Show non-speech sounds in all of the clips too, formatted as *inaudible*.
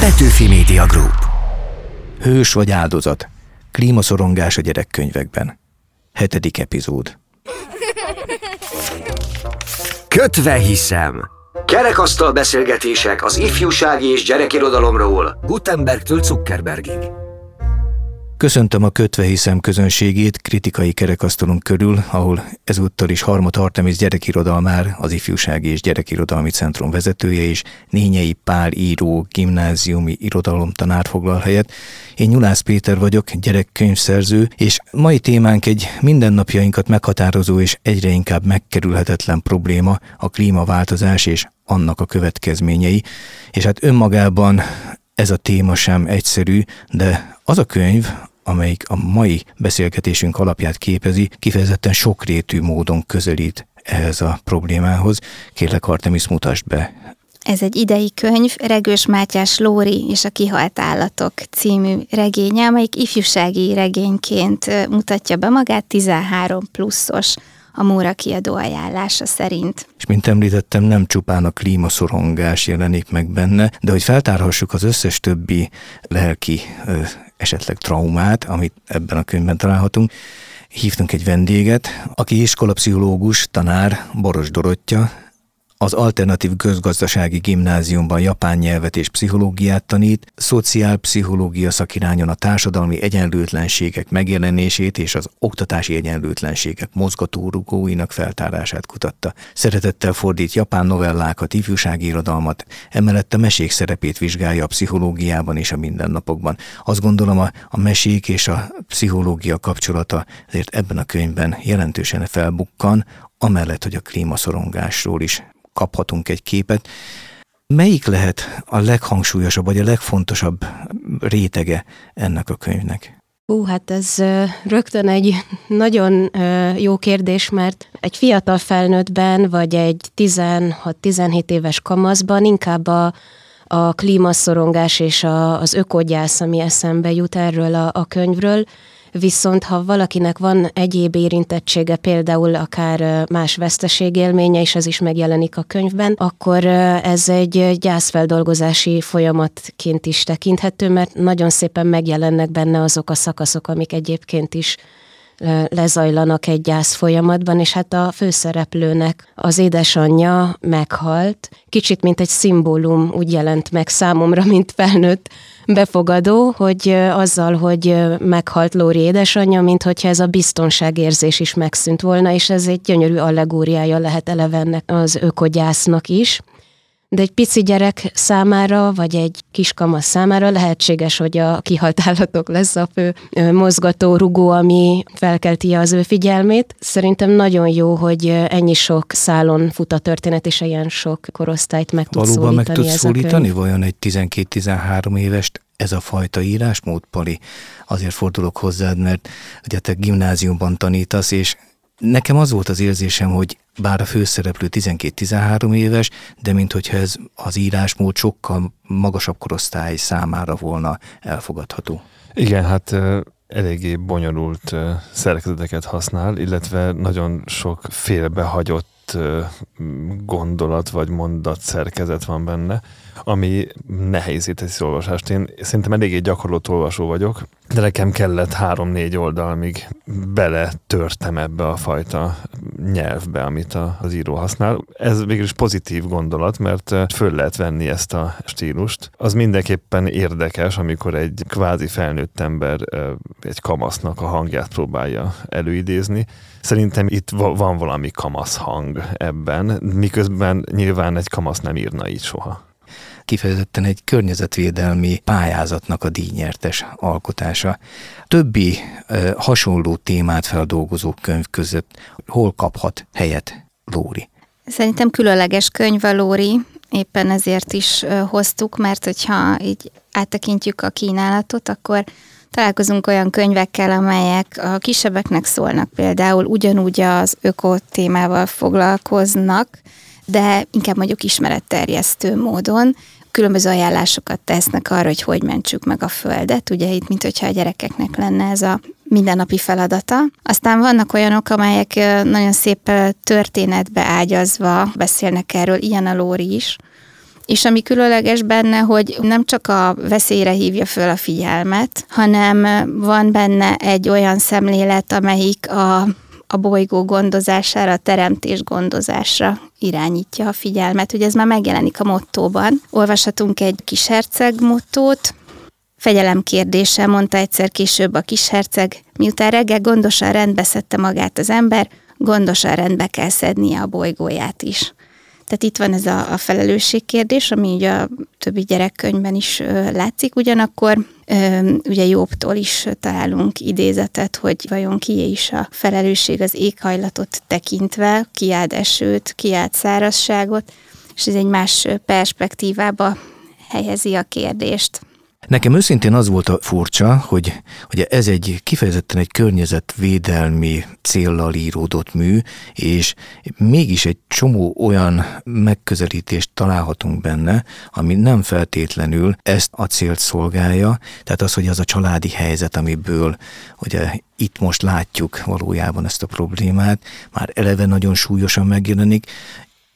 Petőfi Media Group. Hős vagy áldozat. Klímaszorongás a gyerekkönyvekben. Hetedik epizód. Kötve hiszem. Kerekasztal beszélgetések az ifjúsági és gyerekirodalomról Gutenbergtől Zuckerbergig. Köszöntöm a Kötve hiszem közönségét kritikai kerekasztalunk körül, ahol ezúttal is Harmot Artemis gyerekirodalmár, az Ifjúsági és Gyerekirodalmi Centrum vezetője és Nényei Pál író, gimnáziumi irodalomtanár foglal helyet. Én Nyulász Péter vagyok, gyerekkönyvszerző, és mai témánk egy mindennapjainkat meghatározó és egyre inkább megkerülhetetlen probléma, a klímaváltozás és annak a következményei. És hát önmagában ez a téma sem egyszerű, de az a könyv, amelyik a mai beszélgetésünk alapját képezi, kifejezetten sokrétű módon közelít ehhez a problémához. Kérlek, Artemis, mutasd be. Ez egy idei könyv, Regős Mátyás Lóri és a Kihalt Állatok című regénye, amelyik ifjúsági regényként mutatja be magát, 13 pluszos a Móra kiadó ajánlása szerint. És mint említettem, nem csupán a klímaszorongás jelenik meg benne, de hogy feltárhassuk az összes többi lelki esetleg traumát, amit ebben a könyvben találhatunk, hívtunk egy vendéget, aki iskolapszichológus, tanár, Boros Dorottya, az Alternatív Közgazdasági Gimnáziumban japán nyelvet és pszichológiát tanít, szociálpszichológia szakirányon a társadalmi egyenlőtlenségek megjelenését és az oktatási egyenlőtlenségek mozgatórugóinak feltárását kutatta. Szeretettel fordít japán novellákat, ifjúsági irodalmat, emellett a mesék szerepét vizsgálja a pszichológiában és a mindennapokban. Azt gondolom a, a mesék és a pszichológia kapcsolata ezért ebben a könyvben jelentősen felbukkan, amellett, hogy a klímaszorongásról is kaphatunk egy képet. Melyik lehet a leghangsúlyosabb, vagy a legfontosabb rétege ennek a könyvnek? Hú, hát ez rögtön egy nagyon jó kérdés, mert egy fiatal felnőttben, vagy egy 16-17 éves kamaszban inkább a, a klímaszorongás és a, az ökogyász, ami eszembe jut erről a, a könyvről, viszont ha valakinek van egyéb érintettsége, például akár más veszteségélménye, és ez is megjelenik a könyvben, akkor ez egy gyászfeldolgozási folyamatként is tekinthető, mert nagyon szépen megjelennek benne azok a szakaszok, amik egyébként is lezajlanak egy gyász folyamatban, és hát a főszereplőnek az édesanyja meghalt. Kicsit, mint egy szimbólum úgy jelent meg számomra, mint felnőtt befogadó, hogy azzal, hogy meghalt Lóri édesanyja, mint hogyha ez a biztonságérzés is megszűnt volna, és ez egy gyönyörű allegóriája lehet elevennek az ökogyásznak is de egy pici gyerek számára, vagy egy kiskamasz számára lehetséges, hogy a kihalt állatok lesz a fő mozgató rugó, ami felkelti az ő figyelmét. Szerintem nagyon jó, hogy ennyi sok szálon fut a történet, és ilyen sok korosztályt meg tud Valóban szólítani. meg tud szólítani vajon egy 12-13 évest ez a fajta írásmód, Pali? Azért fordulok hozzád, mert ugye te gimnáziumban tanítasz, és Nekem az volt az érzésem, hogy bár a főszereplő 12-13 éves, de minthogyha ez az írásmód sokkal magasabb korosztály számára volna elfogadható. Igen, hát eléggé bonyolult szerkezeteket használ, illetve nagyon sok félbehagyott gondolat vagy mondat szerkezet van benne, ami nehézé teszi olvasást. Én szerintem eléggé gyakorlott olvasó vagyok, de nekem kellett három-négy oldal, míg bele törtem ebbe a fajta nyelvbe, amit a, az író használ. Ez végül is pozitív gondolat, mert föl lehet venni ezt a stílust. Az mindenképpen érdekes, amikor egy kvázi felnőtt ember egy kamasznak a hangját próbálja előidézni. Szerintem itt van valami kamasz hang ebben, miközben nyilván egy kamasz nem írna így soha kifejezetten egy környezetvédelmi pályázatnak a díjnyertes alkotása. Többi e, hasonló témát feldolgozó könyv között hol kaphat helyet Lóri? Szerintem különleges könyv a Lóri, éppen ezért is hoztuk, mert hogyha így áttekintjük a kínálatot, akkor találkozunk olyan könyvekkel, amelyek a kisebbeknek szólnak, például ugyanúgy az öko témával foglalkoznak, de inkább mondjuk ismeretterjesztő módon, különböző ajánlásokat tesznek arra, hogy hogy mentsük meg a Földet, ugye itt, mint hogyha a gyerekeknek lenne ez a mindennapi feladata. Aztán vannak olyanok, amelyek nagyon szép történetbe ágyazva beszélnek erről, ilyen a Lóri is, és ami különleges benne, hogy nem csak a veszélyre hívja föl a figyelmet, hanem van benne egy olyan szemlélet, amelyik a a bolygó gondozására, a teremtés gondozásra irányítja a figyelmet. Ugye ez már megjelenik a mottóban. Olvashatunk egy kis herceg mottót, Fegyelem kérdése, mondta egyszer később a kis miután reggel gondosan rendbe szedte magát az ember, gondosan rendbe kell szednie a bolygóját is. Tehát itt van ez a, a felelősségkérdés, ami ugye a többi gyerekkönyvben is látszik, ugyanakkor ugye Jobbtól is találunk idézetet, hogy vajon kié is a felelősség az éghajlatot tekintve, kiáld esőt, kiáld szárazságot, és ez egy más perspektívába helyezi a kérdést. Nekem őszintén az volt a furcsa, hogy, hogy ez egy kifejezetten egy környezetvédelmi céllal íródott mű, és mégis egy csomó olyan megközelítést találhatunk benne, ami nem feltétlenül ezt a célt szolgálja, tehát az, hogy az a családi helyzet, amiből ugye itt most látjuk valójában ezt a problémát, már eleve nagyon súlyosan megjelenik,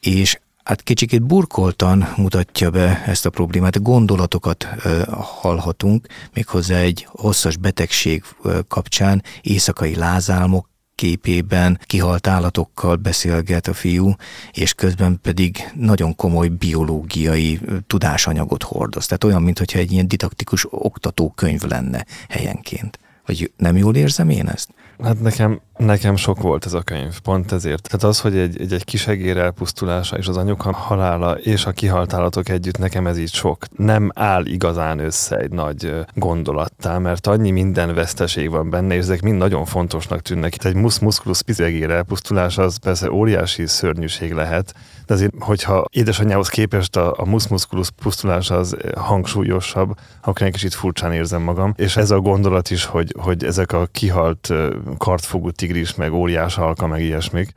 és hát kicsikét burkoltan mutatja be ezt a problémát. Gondolatokat hallhatunk, méghozzá egy hosszas betegség kapcsán, éjszakai lázálmok képében kihalt állatokkal beszélget a fiú, és közben pedig nagyon komoly biológiai tudásanyagot hordoz. Tehát olyan, mintha egy ilyen didaktikus oktatókönyv lenne helyenként. Vagy nem jól érzem én ezt? Hát nekem, nekem sok volt ez a könyv, pont ezért. Tehát az, hogy egy, egy, egy kis egér elpusztulása és az anyuka halála és a kihalt állatok együtt, nekem ez így sok. Nem áll igazán össze egy nagy gondolattá, mert annyi minden veszteség van benne, és ezek mind nagyon fontosnak tűnnek. Itt egy musz musculus pizegér elpusztulása az persze óriási szörnyűség lehet, de azért, hogyha édesanyjához képest a, a musz musculus pusztulás az hangsúlyosabb, akkor egy kicsit furcsán érzem magam. És ez a gondolat is, hogy, hogy ezek a kihalt kartfogú tigris, meg óriás halka, meg ilyesmik,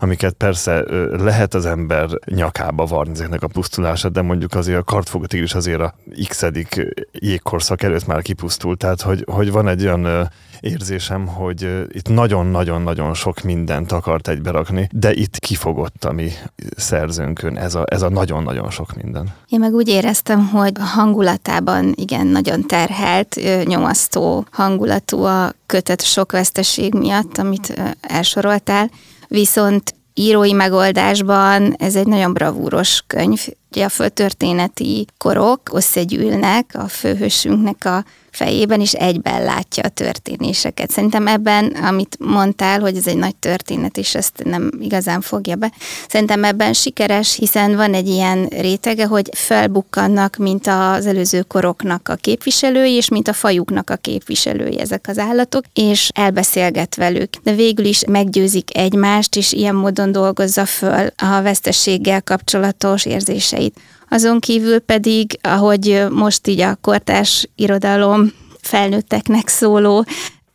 amiket persze lehet az ember nyakába varni ezeknek a pusztulását, de mondjuk azért a kartfogó tigris azért a x jégkorszak előtt már kipusztult, tehát hogy, hogy van egy olyan érzésem, hogy itt nagyon-nagyon-nagyon sok mindent akart egyberakni, de itt kifogott a mi szerzőnkön ez a, ez a nagyon-nagyon sok minden. Én meg úgy éreztem, hogy hangulatában igen, nagyon terhelt, nyomasztó hangulatú a kötet sok veszteség miatt, amit elsoroltál, viszont írói megoldásban ez egy nagyon bravúros könyv. Ugye a földtörténeti korok összegyűlnek a főhősünknek a fejében, is egyben látja a történéseket. Szerintem ebben, amit mondtál, hogy ez egy nagy történet, és ezt nem igazán fogja be, szerintem ebben sikeres, hiszen van egy ilyen rétege, hogy felbukkannak, mint az előző koroknak a képviselői, és mint a fajuknak a képviselői ezek az állatok, és elbeszélget velük. De végül is meggyőzik egymást, és ilyen módon dolgozza föl a vesztességgel kapcsolatos érzéseit. Azon kívül pedig, ahogy most így a kortárs irodalom felnőtteknek szóló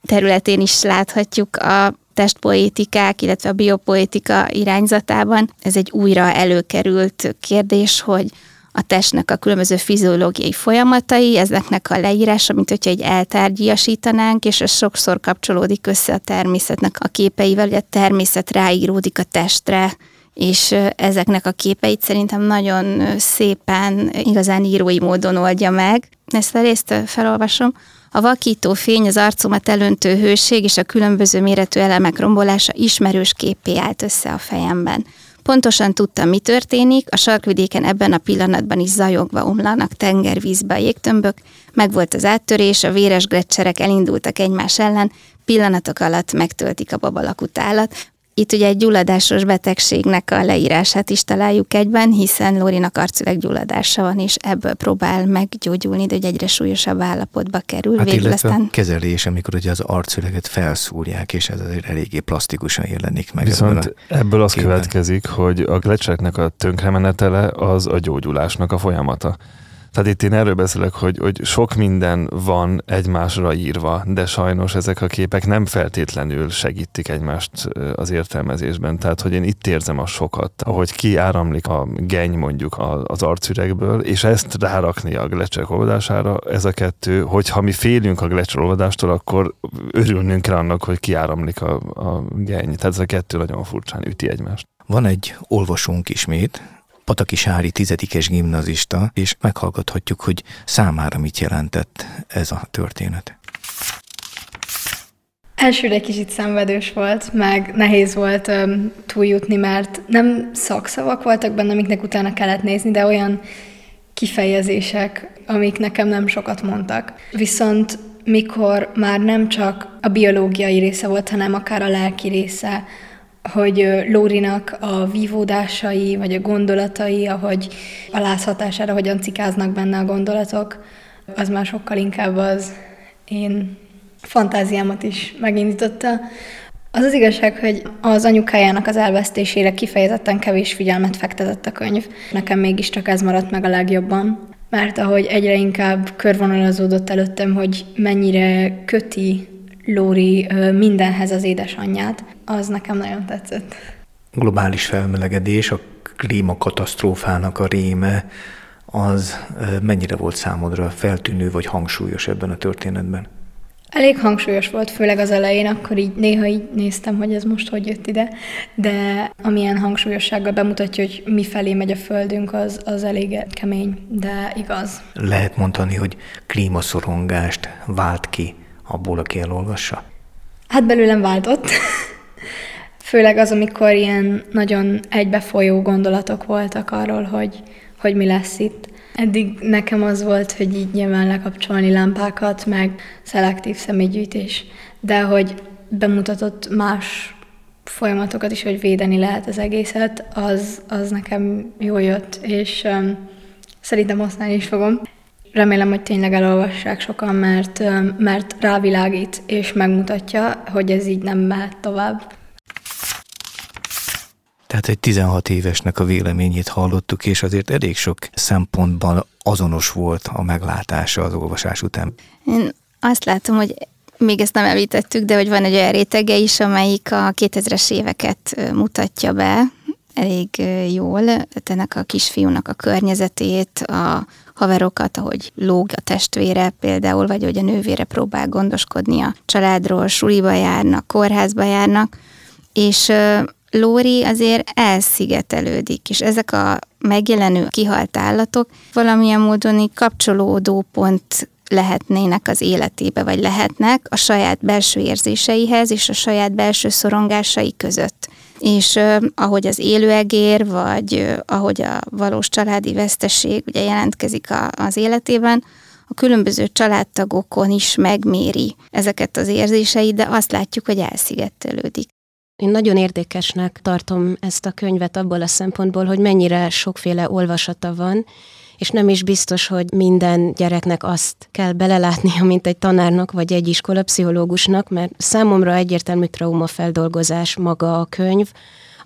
területén is láthatjuk a testpoétikák, illetve a biopoétika irányzatában. Ez egy újra előkerült kérdés, hogy a testnek a különböző fiziológiai folyamatai, ezeknek a leírása, mint hogyha egy eltárgyasítanánk, és ez sokszor kapcsolódik össze a természetnek a képeivel, hogy a természet ráíródik a testre, és ezeknek a képeit szerintem nagyon szépen, igazán írói módon oldja meg. Ezt a részt felolvasom. A vakító fény, az arcomat elöntő hőség és a különböző méretű elemek rombolása ismerős képé állt össze a fejemben. Pontosan tudtam, mi történik, a sarkvidéken ebben a pillanatban is zajogva omlanak tengervízbe a jégtömbök, megvolt az áttörés, a véres gletszerek elindultak egymás ellen, pillanatok alatt megtöltik a babalakut állat, itt ugye egy gyulladásos betegségnek a leírását is találjuk egyben, hiszen Lórinak arcüveg gyulladása van, és ebből próbál meggyógyulni, de hogy egyre súlyosabb állapotba kerül. Hát Végül aztán... a kezelés, amikor ugye az arcüveget felszúrják, és ez azért eléggé plastikusan jelenik meg. Viszont ebből az képen. következik, hogy a glecseknek a tönkremenetele az a gyógyulásnak a folyamata. Tehát itt én erről beszélek, hogy, hogy sok minden van egymásra írva, de sajnos ezek a képek nem feltétlenül segítik egymást az értelmezésben. Tehát, hogy én itt érzem a sokat, ahogy kiáramlik a geny mondjuk az arcüregből, és ezt rárakni a glecsek olvadására, ez a kettő, hogyha mi félünk a glecser olvadástól, akkor örülnünk kell annak, hogy kiáramlik a, a geny. Tehát ez a kettő nagyon furcsán üti egymást. Van egy olvasónk ismét, Pataki Sári tizedikes gimnazista, és meghallgathatjuk, hogy számára mit jelentett ez a történet. Elsőre kicsit szenvedős volt, meg nehéz volt um, túljutni, mert nem szakszavak voltak benne, amiknek utána kellett nézni, de olyan kifejezések, amik nekem nem sokat mondtak. Viszont mikor már nem csak a biológiai része volt, hanem akár a lelki része, hogy Lórinak a vívódásai, vagy a gondolatai, ahogy a lázhatására hogyan cikáznak benne a gondolatok, az már sokkal inkább az én fantáziámat is megindította. Az az igazság, hogy az anyukájának az elvesztésére kifejezetten kevés figyelmet fektetett a könyv. Nekem mégiscsak ez maradt meg a legjobban, mert ahogy egyre inkább körvonalazódott előttem, hogy mennyire köti Lóri mindenhez az édesanyját, az nekem nagyon tetszett. Globális felmelegedés, a klímakatasztrófának a réme, az mennyire volt számodra feltűnő vagy hangsúlyos ebben a történetben? Elég hangsúlyos volt, főleg az elején, akkor így néha így néztem, hogy ez most hogy jött ide, de amilyen hangsúlyossággal bemutatja, hogy mi felé megy a Földünk, az, az elég kemény, de igaz. Lehet mondani, hogy klímaszorongást vált ki abból, aki elolvassa? Hát belőlem váltott. Főleg az, amikor ilyen nagyon egybefolyó gondolatok voltak arról, hogy, hogy mi lesz itt. Eddig nekem az volt, hogy így nyilván lekapcsolni lámpákat, meg szelektív személygyűjtés, de hogy bemutatott más folyamatokat is, hogy védeni lehet az egészet, az, az nekem jó jött, és um, szerintem használni is fogom. Remélem, hogy tényleg elolvassák sokan, mert, mert rávilágít és megmutatja, hogy ez így nem mehet tovább. Tehát egy 16 évesnek a véleményét hallottuk, és azért elég sok szempontban azonos volt a meglátása az olvasás után. Én azt látom, hogy még ezt nem említettük, de hogy van egy olyan rétege is, amelyik a 2000-es éveket mutatja be elég jól, tehát ennek a kisfiúnak a környezetét, a haverokat, ahogy lóg a testvére például, vagy hogy a nővére próbál gondoskodni a családról, suliba járnak, kórházba járnak, és Lóri azért elszigetelődik, és ezek a megjelenő kihalt állatok valamilyen módon kapcsolódó pont lehetnének az életébe, vagy lehetnek a saját belső érzéseihez és a saját belső szorongásai között. És ahogy az élőegér, vagy ahogy a valós családi veszteség ugye jelentkezik a, az életében, a különböző családtagokon is megméri ezeket az érzéseit, de azt látjuk, hogy elszigetelődik. Én nagyon érdekesnek tartom ezt a könyvet abból a szempontból, hogy mennyire sokféle olvasata van, és nem is biztos, hogy minden gyereknek azt kell belelátnia, mint egy tanárnak vagy egy iskolapszichológusnak, mert számomra egyértelmű traumafeldolgozás maga a könyv,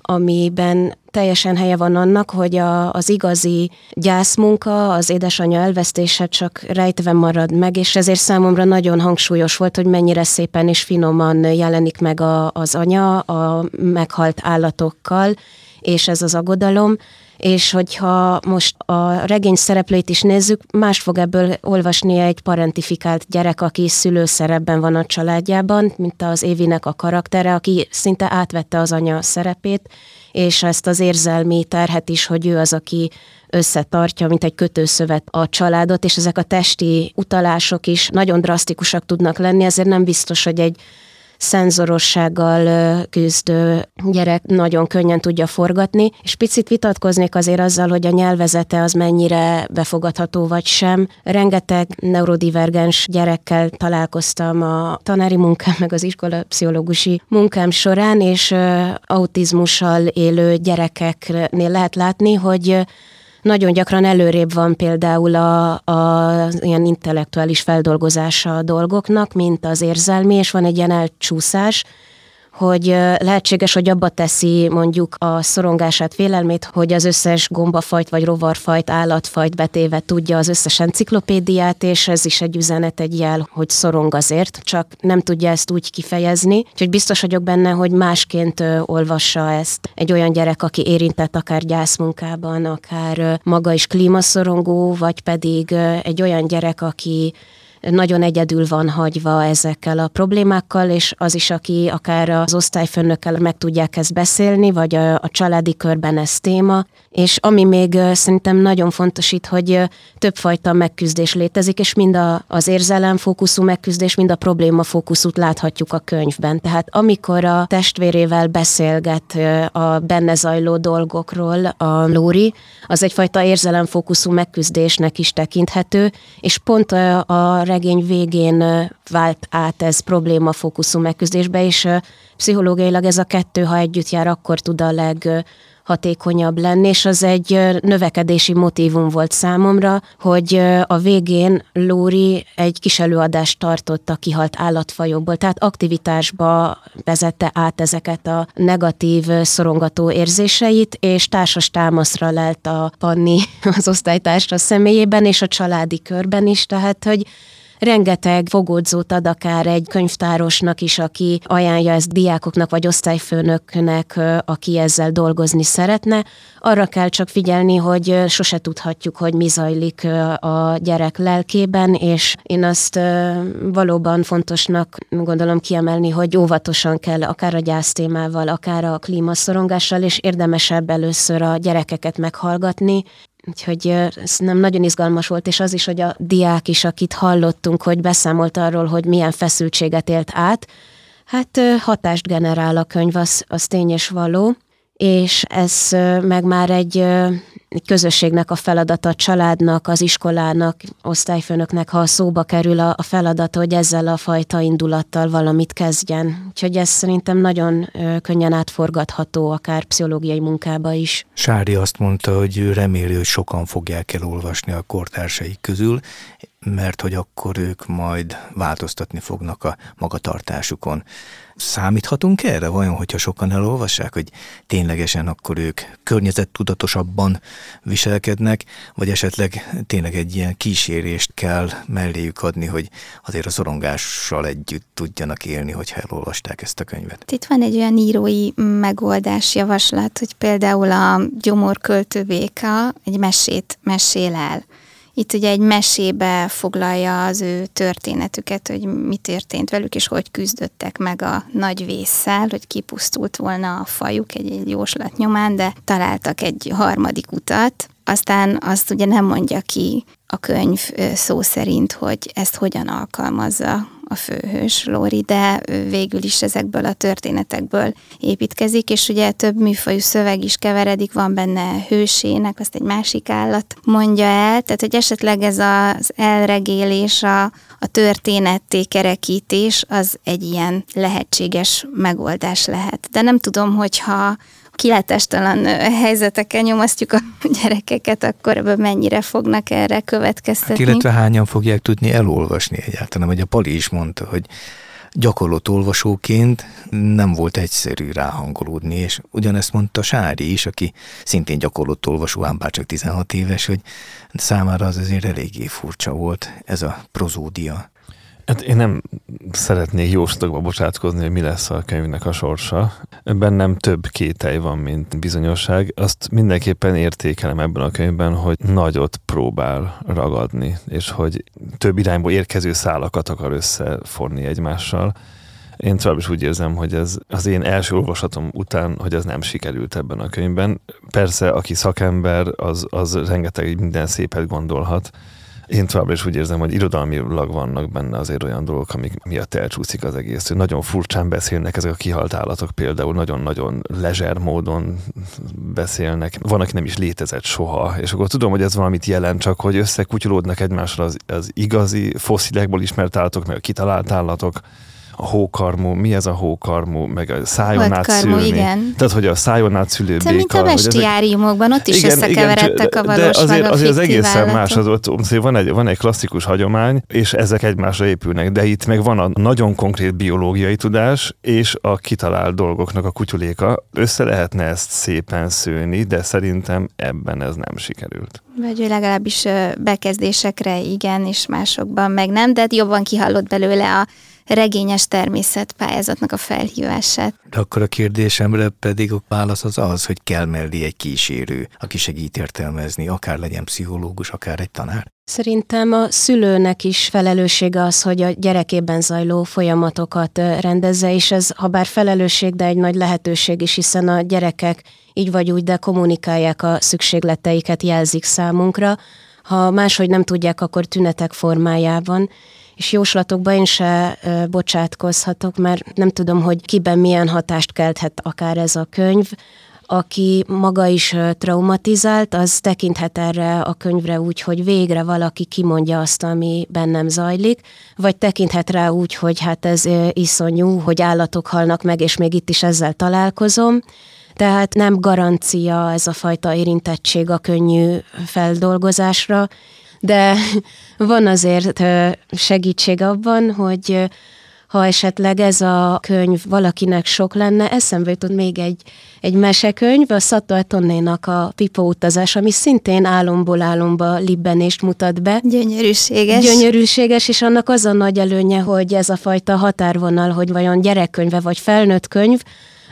amiben teljesen helye van annak, hogy a, az igazi gyászmunka, az édesanyja elvesztése csak rejtve marad meg, és ezért számomra nagyon hangsúlyos volt, hogy mennyire szépen és finoman jelenik meg a, az anya a meghalt állatokkal, és ez az aggodalom, és hogyha most a regény szereplőit is nézzük, más fog ebből olvasni egy parentifikált gyerek, aki szülőszerepben van a családjában, mint az Évinek a karaktere, aki szinte átvette az anya szerepét, és ezt az érzelmi terhet is, hogy ő az, aki összetartja, mint egy kötőszövet a családot, és ezek a testi utalások is nagyon drasztikusak tudnak lenni, ezért nem biztos, hogy egy szenzorossággal küzdő gyerek nagyon könnyen tudja forgatni, és picit vitatkoznék azért azzal, hogy a nyelvezete az mennyire befogadható vagy sem. Rengeteg neurodivergens gyerekkel találkoztam a tanári munkám, meg az iskola pszichológusi munkám során, és autizmussal élő gyerekeknél lehet látni, hogy nagyon gyakran előrébb van például a, a ilyen intellektuális feldolgozása a dolgoknak, mint az érzelmi, és van egy ilyen elcsúszás, hogy lehetséges, hogy abba teszi mondjuk a szorongását, félelmét, hogy az összes gombafajt vagy rovarfajt, állatfajt betéve tudja az összes enciklopédiát, és ez is egy üzenet, egy jel, hogy szorong azért, csak nem tudja ezt úgy kifejezni. Úgyhogy biztos vagyok benne, hogy másként olvassa ezt egy olyan gyerek, aki érintett akár gyászmunkában, akár maga is klímaszorongó, vagy pedig egy olyan gyerek, aki nagyon egyedül van hagyva ezekkel a problémákkal, és az is, aki akár az osztályfőnökkel meg tudják ezt beszélni, vagy a, a családi körben ez téma, És ami még szerintem nagyon fontos itt, hogy többfajta megküzdés létezik, és mind a, az érzelemfókuszú megküzdés, mind a problémafókuszút láthatjuk a könyvben. Tehát amikor a testvérével beszélget a benne zajló dolgokról a Lóri, az egyfajta érzelemfókuszú megküzdésnek is tekinthető, és pont a regény végén vált át ez problémafókuszú megküzdésbe, és pszichológiailag ez a kettő, ha együtt jár, akkor tud a leg hatékonyabb lenni, és az egy növekedési motívum volt számomra, hogy a végén Lóri egy kis előadást tartott a kihalt állatfajokból, tehát aktivitásba vezette át ezeket a negatív, szorongató érzéseit, és társas támaszra lelt a Panni *laughs* az osztálytársa személyében, és a családi körben is, tehát hogy rengeteg fogódzót ad akár egy könyvtárosnak is, aki ajánlja ezt diákoknak vagy osztályfőnöknek, aki ezzel dolgozni szeretne. Arra kell csak figyelni, hogy sose tudhatjuk, hogy mi zajlik a gyerek lelkében, és én azt valóban fontosnak gondolom kiemelni, hogy óvatosan kell akár a gyásztémával, akár a klímaszorongással, és érdemesebb először a gyerekeket meghallgatni, Úgyhogy nem nagyon izgalmas volt, és az is, hogy a diák is, akit hallottunk, hogy beszámolt arról, hogy milyen feszültséget élt át, hát hatást generál a könyv, az, az tény és való, és ez meg már egy közösségnek a feladata, a családnak, az iskolának, osztályfőnöknek, ha szóba kerül a, a feladat, hogy ezzel a fajta indulattal valamit kezdjen. Úgyhogy ez szerintem nagyon könnyen átforgatható, akár pszichológiai munkába is. Sári azt mondta, hogy ő reméli, hogy sokan fogják elolvasni a kortársaik közül, mert hogy akkor ők majd változtatni fognak a magatartásukon. Számíthatunk erre vajon, hogyha sokan elolvassák, hogy ténylegesen akkor ők környezettudatosabban viselkednek, vagy esetleg tényleg egy ilyen kísérést kell melléjük adni, hogy azért a szorongással együtt tudjanak élni, hogyha elolvasták ezt a könyvet. Itt van egy olyan írói megoldás javaslat, hogy például a gyomorköltő béka egy mesét mesél el itt ugye egy mesébe foglalja az ő történetüket, hogy mi történt velük, és hogy küzdöttek meg a nagy vésszel, hogy kipusztult volna a fajuk egy, egy jóslat nyomán, de találtak egy harmadik utat. Aztán azt ugye nem mondja ki a könyv szó szerint, hogy ezt hogyan alkalmazza a főhős Lóri, de végül is ezekből a történetekből építkezik, és ugye több műfajú szöveg is keveredik, van benne hősének, azt egy másik állat mondja el, tehát hogy esetleg ez az elregélés, a, a történetté kerekítés az egy ilyen lehetséges megoldás lehet. De nem tudom, hogyha kilátástalan helyzetekkel nyomasztjuk a *laughs* gyerekeket, akkor ebből mennyire fognak erre következtetni. Hát illetve hányan fogják tudni elolvasni egyáltalán, vagy a Pali is mondta, hogy gyakorlott olvasóként nem volt egyszerű ráhangolódni, és ugyanezt mondta Sári is, aki szintén gyakorlott olvasó, ám bár csak 16 éves, hogy számára az azért eléggé furcsa volt ez a prozódia. Hát én nem szeretnék jóslatokba bocsátkozni, hogy mi lesz a könyvnek a sorsa. Bennem több kételj van, mint bizonyosság. Azt mindenképpen értékelem ebben a könyvben, hogy nagyot próbál ragadni, és hogy több irányból érkező szálakat akar összefonni egymással. Én tovább is úgy érzem, hogy ez az én első olvasatom után, hogy ez nem sikerült ebben a könyvben. Persze, aki szakember, az, az rengeteg minden szépet gondolhat, én továbbra is úgy érzem, hogy irodalmilag vannak benne azért olyan dolgok, amik miatt elcsúszik az egész. Nagyon furcsán beszélnek ezek a kihalt állatok például, nagyon-nagyon lezser módon beszélnek. Van, aki nem is létezett soha, és akkor tudom, hogy ez valamit jelent, csak hogy összekutyulódnak egymással az, az igazi fosszilekból ismert állatok, meg a kitalált állatok a hókarmú, mi ez a hókarmú, meg a szájon át szülni. igen. Tehát, hogy a szájon át szülő béka. Mint a bestiáriumokban, ott is igen, összekeveredtek igen, a valós De azért, azért az egészen más, az ott, van, egy, van egy klasszikus hagyomány, és ezek egymásra épülnek, de itt meg van a nagyon konkrét biológiai tudás, és a kitalált dolgoknak a kutyuléka. Össze lehetne ezt szépen szőni, de szerintem ebben ez nem sikerült. Vagy legalábbis bekezdésekre igen, és másokban meg nem, de jobban kihallott belőle a regényes természet pályázatnak a felhívását. De akkor a kérdésemre pedig a válasz az az, hogy kell mellé egy kísérő, aki segít értelmezni, akár legyen pszichológus, akár egy tanár. Szerintem a szülőnek is felelőssége az, hogy a gyerekében zajló folyamatokat rendezze, és ez ha bár felelősség, de egy nagy lehetőség is, hiszen a gyerekek így vagy úgy, de kommunikálják a szükségleteiket, jelzik számunkra. Ha máshogy nem tudják, akkor tünetek formájában. És jóslatokba én se bocsátkozhatok, mert nem tudom, hogy kiben milyen hatást kelthet akár ez a könyv, aki maga is traumatizált, az tekinthet erre a könyvre úgy, hogy végre valaki kimondja azt, ami bennem zajlik, vagy tekinthet rá úgy, hogy hát ez iszonyú, hogy állatok halnak meg, és még itt is ezzel találkozom. Tehát nem garancia ez a fajta érintettség a könnyű feldolgozásra, de *laughs* van azért segítség abban, hogy ha esetleg ez a könyv valakinek sok lenne, eszembe jutott még egy, egy mesekönyv, a Szató Tonnénak a Pipo utazás, ami szintén álomból álomba libbenést mutat be. Gyönyörűséges. Gyönyörűséges, és annak az a nagy előnye, hogy ez a fajta határvonal, hogy vajon gyerekkönyve vagy felnőtt könyv,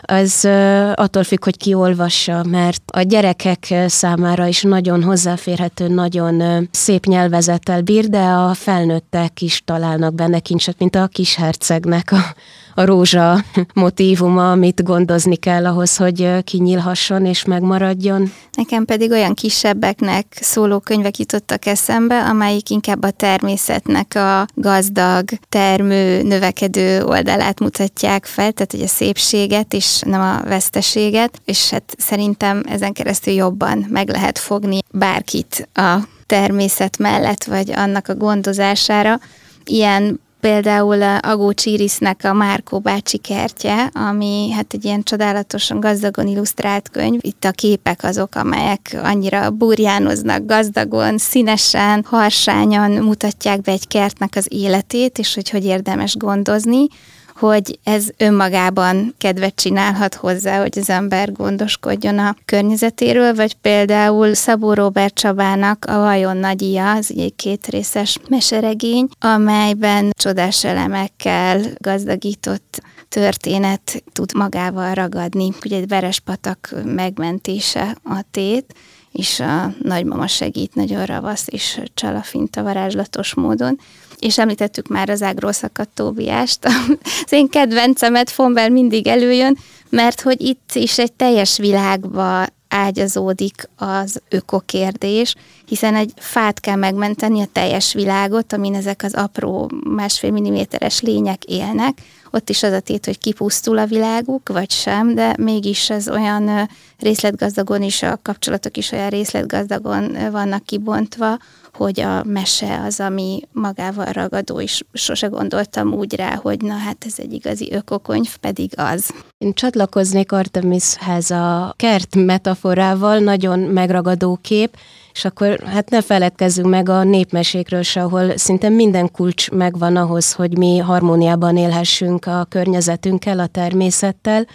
az attól függ, hogy ki olvassa, mert a gyerekek számára is nagyon hozzáférhető, nagyon szép nyelvezettel bír, de a felnőttek is találnak benne kincset, mint a kis hercegnek a a rózsa motívuma, amit gondozni kell ahhoz, hogy kinyílhasson és megmaradjon. Nekem pedig olyan kisebbeknek szóló könyvek jutottak eszembe, amelyik inkább a természetnek a gazdag, termő, növekedő oldalát mutatják fel, tehát hogy a szépséget és nem a veszteséget, és hát szerintem ezen keresztül jobban meg lehet fogni bárkit a természet mellett, vagy annak a gondozására. Ilyen például Agó Csírisznek a Márkó bácsi kertje, ami hát egy ilyen csodálatosan gazdagon illusztrált könyv. Itt a képek azok, amelyek annyira burjánoznak gazdagon, színesen, harsányan mutatják be egy kertnek az életét, és hogy hogy érdemes gondozni hogy ez önmagában kedvet csinálhat hozzá, hogy az ember gondoskodjon a környezetéről, vagy például Szabó Robert Csabának a Vajon Nagyia, az egy kétrészes meseregény, amelyben csodás elemekkel gazdagított történet tud magával ragadni. Ugye egy Verespatak megmentése a tét, és a nagymama segít nagyon ravasz és csalafinta varázslatos módon és említettük már az ágról szakadt Tóbiást. Az én kedvencemet Fonbel mindig előjön, mert hogy itt is egy teljes világba ágyazódik az ökokérdés, hiszen egy fát kell megmenteni a teljes világot, amin ezek az apró másfél milliméteres lények élnek. Ott is az a tét, hogy kipusztul a világuk, vagy sem, de mégis ez olyan részletgazdagon is, a kapcsolatok is olyan részletgazdagon vannak kibontva, hogy a mese az, ami magával ragadó, és sose gondoltam úgy rá, hogy na hát ez egy igazi ökokönyv, pedig az. Én csatlakoznék Artemishez a kert metaforával, nagyon megragadó kép, és akkor hát ne feledkezzünk meg a népmesékről se, ahol szinte minden kulcs megvan ahhoz, hogy mi harmóniában élhessünk a környezetünkkel, a természettel,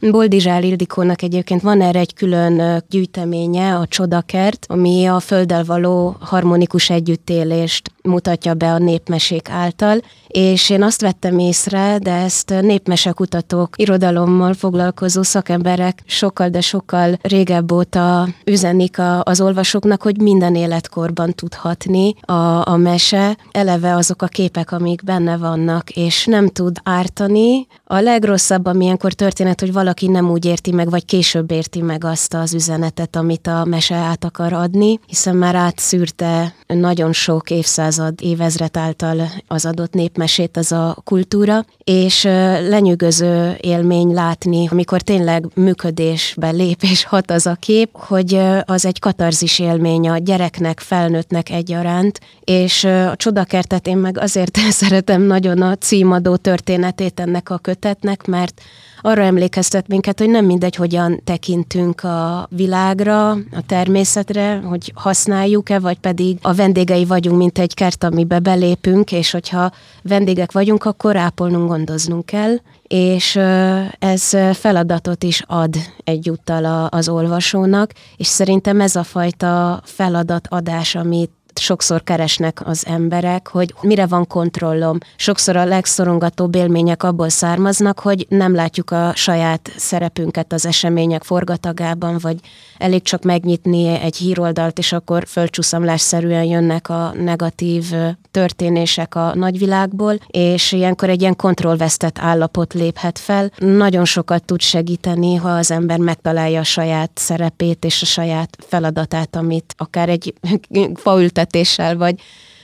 Boldizsár Ildikónak egyébként van erre egy külön gyűjteménye, a Csodakert, ami a földdel való harmonikus együttélést mutatja be a népmesék által, és én azt vettem észre, de ezt népmesekutatók, irodalommal foglalkozó szakemberek sokkal, de sokkal régebb óta üzenik a, az olvasóknak, hogy minden életkorban tudhatni a, a mese, eleve azok a képek, amik benne vannak, és nem tud ártani. A legrosszabb, amilyenkor történet, hogy valaki nem úgy érti meg, vagy később érti meg azt az üzenetet, amit a mese át akar adni, hiszen már átszűrte nagyon sok évszázad, évezret által az adott népmesét, az a kultúra, és lenyűgöző élmény látni, amikor tényleg működésbe lép és hat az a kép, hogy az egy katarzis élmény a gyereknek, felnőttnek egyaránt, és a csodakertet én meg azért *laughs* szeretem nagyon a címadó történetét ennek a kötetnek, mert arra emlékeztet minket, hogy nem mindegy, hogyan tekintünk a világra, a természetre, hogy használjuk-e, vagy pedig a vendégei vagyunk, mint egy kert, amibe belépünk, és hogyha vendégek vagyunk, akkor ápolnunk, gondoznunk kell, és ez feladatot is ad egyúttal az olvasónak, és szerintem ez a fajta feladatadás, amit sokszor keresnek az emberek, hogy mire van kontrollom. Sokszor a legszorongatóbb élmények abból származnak, hogy nem látjuk a saját szerepünket az események forgatagában, vagy elég csak megnyitni egy híroldalt, és akkor földcsúszamlásszerűen jönnek a negatív történések a nagyvilágból, és ilyenkor egy ilyen kontrollvesztett állapot léphet fel. Nagyon sokat tud segíteni, ha az ember megtalálja a saját szerepét és a saját feladatát, amit akár egy *laughs* faültetéssel vagy,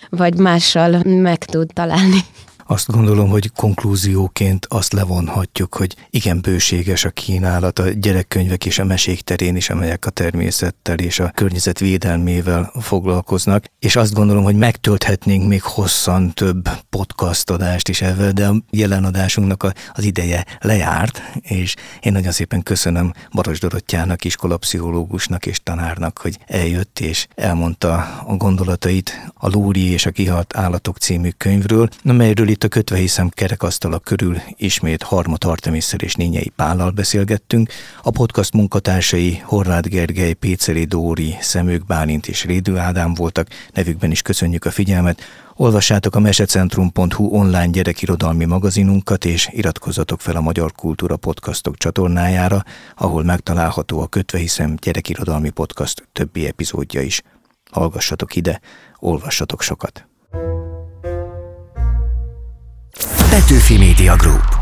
vagy mással meg tud találni. Azt gondolom, hogy konklúzióként azt levonhatjuk, hogy igen bőséges a kínálat a gyerekkönyvek és a mesék terén is, amelyek a természettel és a környezet védelmével foglalkoznak, és azt gondolom, hogy megtölthetnénk még hosszan több podcast adást is ezzel, de a jelen adásunknak az ideje lejárt, és én nagyon szépen köszönöm Baros Dorottyának, iskolapszichológusnak és tanárnak, hogy eljött és elmondta a gondolatait a Lóri és a kihalt állatok című könyvről, amelyről itt a kötve hiszem kerekasztala körül ismét Harmot Artemisszel és Nényei Pállal beszélgettünk. A podcast munkatársai Horváth Gergely, Péceli Dóri, Szemők Bálint és Rédő Ádám voltak. Nevükben is köszönjük a figyelmet. Olvassátok a mesecentrum.hu online gyerekirodalmi magazinunkat, és iratkozzatok fel a Magyar Kultúra Podcastok csatornájára, ahol megtalálható a Kötve hiszem gyerekirodalmi podcast többi epizódja is. Hallgassatok ide, olvassatok sokat! Petőfi Media Group